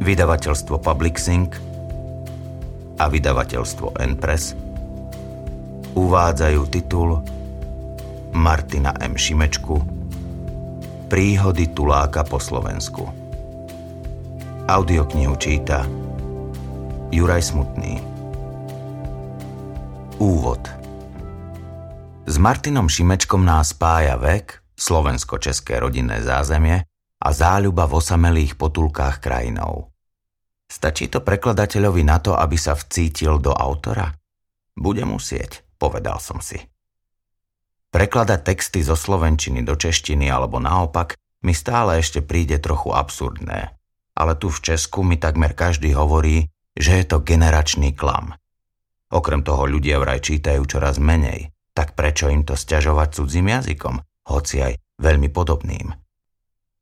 vydavateľstvo Public Sync a vydavateľstvo N-Press uvádzajú titul Martina M. Šimečku Príhody Tuláka po Slovensku. Audioknihu číta Juraj Smutný. Úvod S Martinom Šimečkom nás spája vek, slovensko-české rodinné zázemie a záľuba v osamelých potulkách krajinou. Stačí to prekladateľovi na to, aby sa vcítil do autora? Bude musieť, povedal som si. Prekladať texty zo slovenčiny do češtiny alebo naopak mi stále ešte príde trochu absurdné. Ale tu v Česku mi takmer každý hovorí, že je to generačný klam. Okrem toho ľudia vraj čítajú čoraz menej, tak prečo im to stiažovať cudzím jazykom, hoci aj veľmi podobným.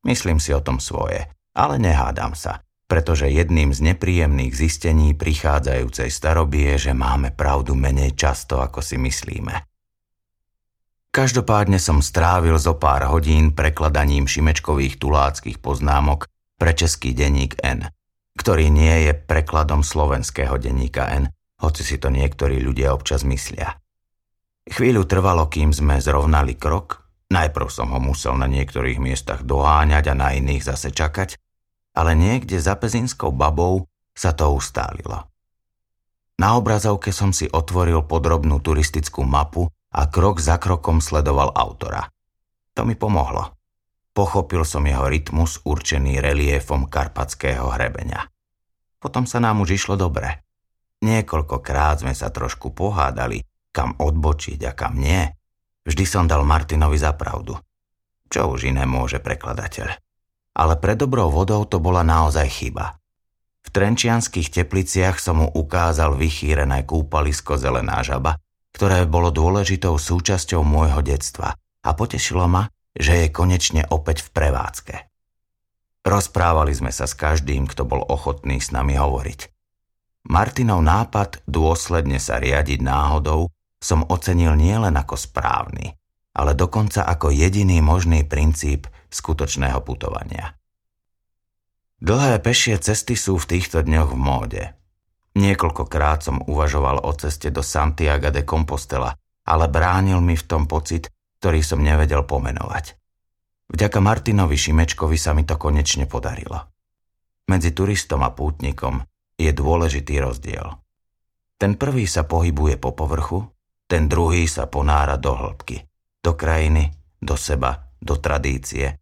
Myslím si o tom svoje, ale nehádam sa, pretože jedným z nepríjemných zistení prichádzajúcej staroby je, že máme pravdu menej často, ako si myslíme. Každopádne som strávil zo pár hodín prekladaním šimečkových tuláckých poznámok pre český denník N, ktorý nie je prekladom slovenského denníka N, hoci si to niektorí ľudia občas myslia. Chvíľu trvalo, kým sme zrovnali krok Najprv som ho musel na niektorých miestach doháňať a na iných zase čakať, ale niekde za pezinskou babou sa to ustálilo. Na obrazovke som si otvoril podrobnú turistickú mapu a krok za krokom sledoval autora. To mi pomohlo. Pochopil som jeho rytmus určený reliefom karpatského hrebenia. Potom sa nám už išlo dobre. Niekoľkokrát sme sa trošku pohádali, kam odbočiť a kam nie – Vždy som dal Martinovi za pravdu. Čo už iné môže prekladateľ. Ale pre dobrou vodou to bola naozaj chyba. V trenčianských tepliciach som mu ukázal vychýrené kúpalisko Zelená žaba, ktoré bolo dôležitou súčasťou môjho detstva a potešilo ma, že je konečne opäť v prevádzke. Rozprávali sme sa s každým, kto bol ochotný s nami hovoriť. Martinov nápad dôsledne sa riadiť náhodou som ocenil nielen ako správny, ale dokonca ako jediný možný princíp skutočného putovania. Dlhé pešie cesty sú v týchto dňoch v móde. Niekoľkokrát som uvažoval o ceste do Santiago de Compostela, ale bránil mi v tom pocit, ktorý som nevedel pomenovať. Vďaka Martinovi Šimečkovi sa mi to konečne podarilo. Medzi turistom a pútnikom je dôležitý rozdiel. Ten prvý sa pohybuje po povrchu, ten druhý sa ponára do hĺbky, do krajiny, do seba, do tradície.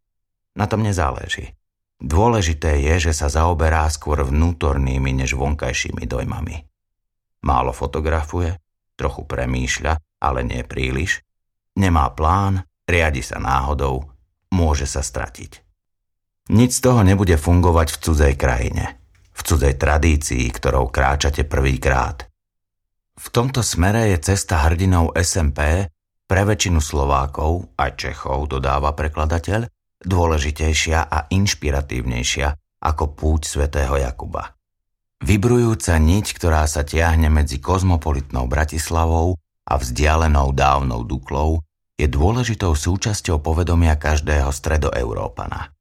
Na tom nezáleží. Dôležité je, že sa zaoberá skôr vnútornými než vonkajšími dojmami. Málo fotografuje, trochu premýšľa, ale nie príliš. Nemá plán, riadi sa náhodou, môže sa stratiť. Nic z toho nebude fungovať v cudzej krajine, v cudzej tradícii, ktorou kráčate prvýkrát. V tomto smere je cesta hrdinou SMP pre väčšinu Slovákov, aj Čechov, dodáva prekladateľ, dôležitejšia a inšpiratívnejšia ako púť svätého Jakuba. Vybrujúca niť, ktorá sa tiahne medzi kozmopolitnou Bratislavou a vzdialenou dávnou Duklou, je dôležitou súčasťou povedomia každého stredoeurópana.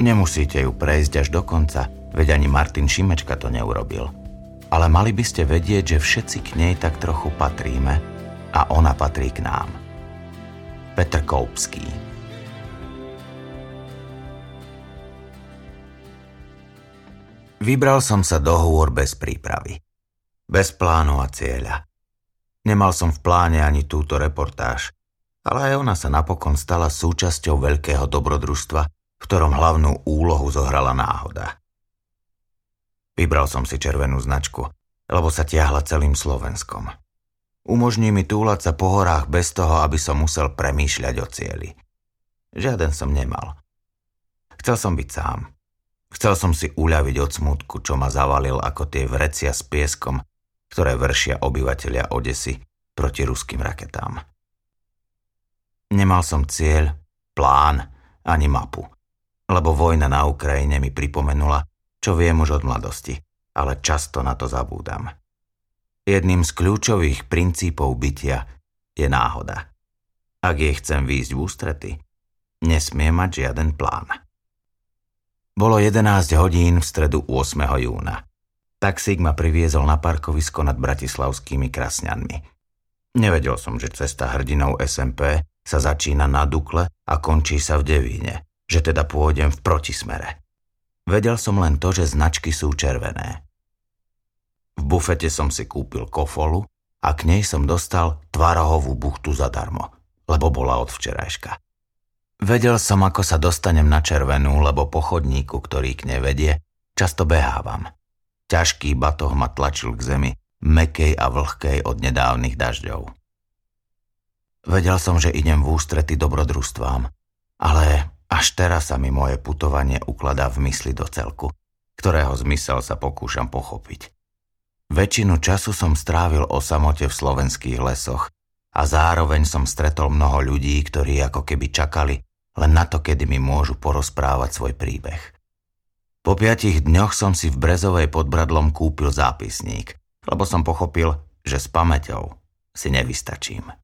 Nemusíte ju prejsť až do konca, veď ani Martin Šimečka to neurobil – ale mali by ste vedieť, že všetci k nej tak trochu patríme a ona patrí k nám. Petr Koupský Vybral som sa do hôr bez prípravy. Bez plánu a cieľa. Nemal som v pláne ani túto reportáž, ale aj ona sa napokon stala súčasťou veľkého dobrodružstva, v ktorom hlavnú úlohu zohrala náhoda. Vybral som si červenú značku, lebo sa tiahla celým Slovenskom. Umožní mi túlať sa po horách bez toho, aby som musel premýšľať o cieli. Žiaden som nemal. Chcel som byť sám. Chcel som si uľaviť od smutku, čo ma zavalil ako tie vrecia s pieskom, ktoré vršia obyvateľia Odesy proti ruským raketám. Nemal som cieľ, plán ani mapu, lebo vojna na Ukrajine mi pripomenula, čo viem už od mladosti, ale často na to zabúdam. Jedným z kľúčových princípov bytia je náhoda. Ak jej chcem výjsť v ústrety, nesmie mať žiaden plán. Bolo 11 hodín v stredu 8. júna. Taxík ma priviezol na parkovisko nad bratislavskými krasňanmi. Nevedel som, že cesta hrdinou SMP sa začína na Dukle a končí sa v Devíne, že teda pôjdem v protismere. Vedel som len to, že značky sú červené. V bufete som si kúpil kofolu a k nej som dostal tvarohovú buchtu zadarmo, lebo bola od včerajška. Vedel som, ako sa dostanem na červenú, lebo po chodníku, ktorý k nej vedie, často behávam. Ťažký batoh ma tlačil k zemi, mekej a vlhkej od nedávnych dažďov. Vedel som, že idem v ústrety dobrodružstvám, ale až teraz sa mi moje putovanie ukladá v mysli do celku, ktorého zmysel sa pokúšam pochopiť. Väčšinu času som strávil o samote v slovenských lesoch a zároveň som stretol mnoho ľudí, ktorí ako keby čakali, len na to, kedy mi môžu porozprávať svoj príbeh. Po piatich dňoch som si v Brezovej pod Bradlom kúpil zápisník, lebo som pochopil, že s pamäťou si nevystačím.